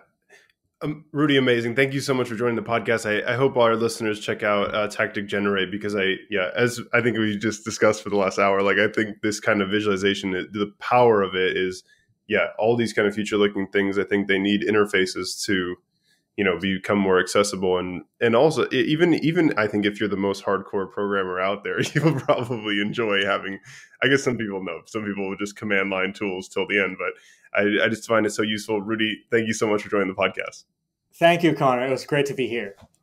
[SPEAKER 1] Um, Rudy, amazing. Thank you so much for joining the podcast. I, I hope all our listeners check out uh, Tactic Generate because I, yeah, as I think we just discussed for the last hour, like I think this kind of visualization, the power of it is, yeah, all these kind of future looking things. I think they need interfaces to, you know, become more accessible and and also even even I think if you're the most hardcore programmer out there, you will probably enjoy having. I guess some people know, some people will just command line tools till the end, but I, I just find it so useful. Rudy, thank you so much for joining the podcast.
[SPEAKER 2] Thank you, Connor. It was great to be here.